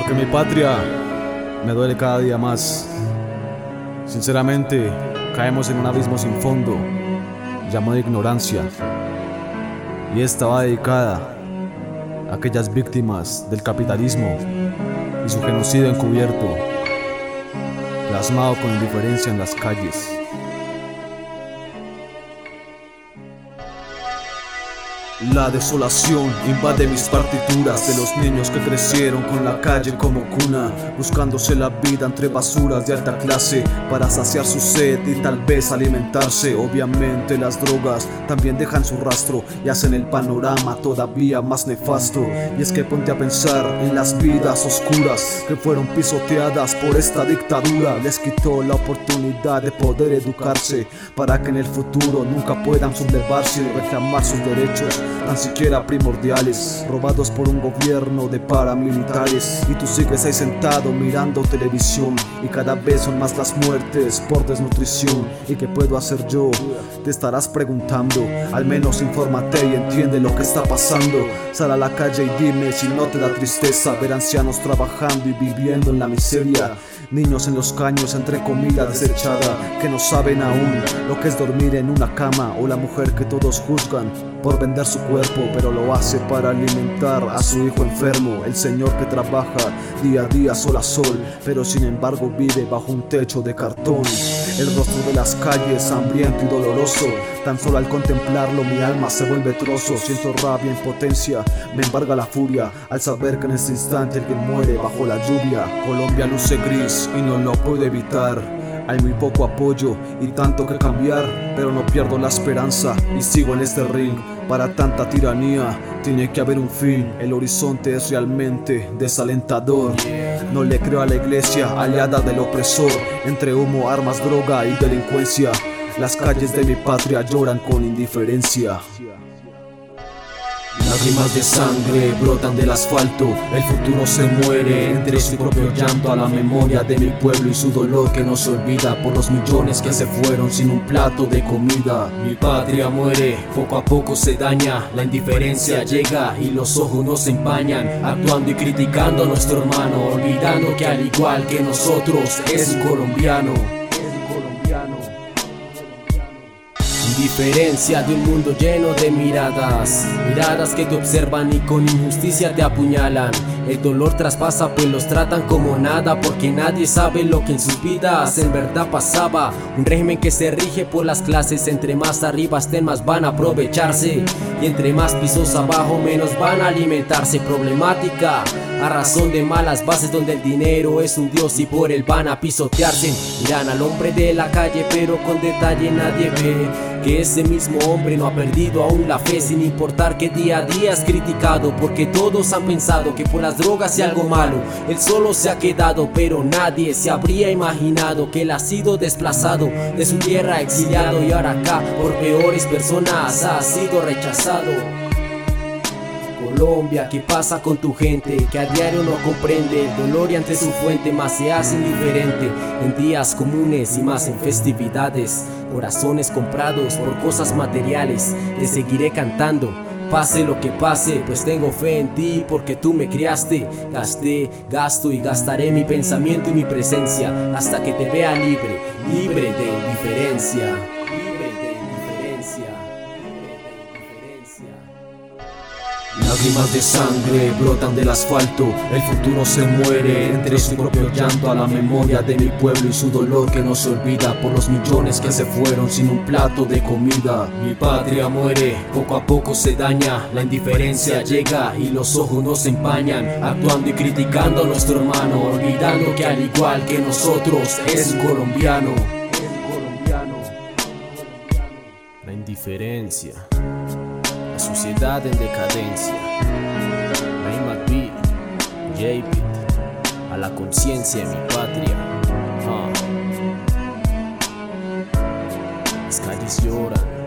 Porque mi patria me duele cada día más. Sinceramente, caemos en un abismo sin fondo, llamado ignorancia. Y esta va dedicada a aquellas víctimas del capitalismo y su genocidio encubierto, plasmado con indiferencia en las calles. La desolación invade mis partituras de los niños que crecieron con la calle como cuna, buscándose la vida entre basuras de alta clase para saciar su sed y tal vez alimentarse. Obviamente las drogas también dejan su rastro y hacen el panorama todavía más nefasto. Y es que ponte a pensar en las vidas oscuras que fueron pisoteadas por esta dictadura. Les quitó la oportunidad de poder educarse para que en el futuro nunca puedan sublevarse y reclamar sus derechos tan siquiera primordiales, robados por un gobierno de paramilitares. Y tú sigues ahí sentado mirando televisión y cada vez son más las muertes por desnutrición. ¿Y qué puedo hacer yo? Te estarás preguntando, al menos infórmate y entiende lo que está pasando. Sal a la calle y dime si no te da tristeza ver ancianos trabajando y viviendo en la miseria. Niños en los caños entre comida desechada que no saben aún lo que es dormir en una cama o la mujer que todos juzgan por vender su cuerpo, pero lo hace para alimentar a su hijo enfermo. El señor que trabaja día a día sol a sol, pero sin embargo vive bajo un techo de cartón. El rostro de las calles, hambriento y doloroso. Tan solo al contemplarlo mi alma se vuelve trozo. Siento rabia, impotencia, me embarga la furia al saber que en este instante alguien muere bajo la lluvia. Colombia luce gris y no lo puedo evitar. Hay muy poco apoyo y tanto que cambiar, pero no pierdo la esperanza y sigo en este ring. Para tanta tiranía tiene que haber un fin, el horizonte es realmente desalentador. No le creo a la iglesia aliada del opresor, entre humo, armas, droga y delincuencia. Las calles de mi patria lloran con indiferencia. Lágrimas de sangre brotan del asfalto, el futuro se muere entre su propio llanto a la memoria de mi pueblo y su dolor que no se olvida por los millones que se fueron sin un plato de comida. Mi patria muere, poco a poco se daña, la indiferencia llega y los ojos nos empañan, actuando y criticando a nuestro hermano, olvidando que al igual que nosotros es un colombiano. Diferencia de un mundo lleno de miradas. Miradas que te observan y con injusticia te apuñalan. El dolor traspasa pues los tratan como nada Porque nadie sabe lo que en sus vidas en verdad pasaba. Un régimen que se rige por las clases Entre más arriba estén más van a aprovecharse. Y entre más pisos abajo menos van a alimentarse. Problemática a razón de malas bases donde el dinero es un dios y por él van a pisotearse. Miran al hombre de la calle pero con detalle nadie ve Que ese mismo hombre no ha perdido aún la fe sin importar que día a día es criticado Porque todos han pensado que por las drogas y algo malo Él solo se ha quedado pero nadie se habría imaginado Que él ha sido desplazado de su tierra exiliado Y ahora acá por peores personas ha sido rechazado Colombia, ¿qué pasa con tu gente? Que a diario no comprende el dolor y ante su fuente más se hace indiferente en días comunes y más en festividades. Corazones comprados por cosas materiales, te seguiré cantando. Pase lo que pase, pues tengo fe en ti porque tú me criaste. Gasté, gasto y gastaré mi pensamiento y mi presencia hasta que te vea libre, libre de indiferencia. Lágrimas de sangre brotan del asfalto, el futuro se muere entre su propio llanto a la memoria de mi pueblo y su dolor que no se olvida por los millones que se fueron sin un plato de comida. Mi patria muere, poco a poco se daña, la indiferencia llega y los ojos nos empañan, actuando y criticando a nuestro hermano, olvidando que al igual que nosotros es colombiano. La indiferencia sociedad en decadencia. May McBee, j a la conciencia de mi patria. Ah. Las calles lloran.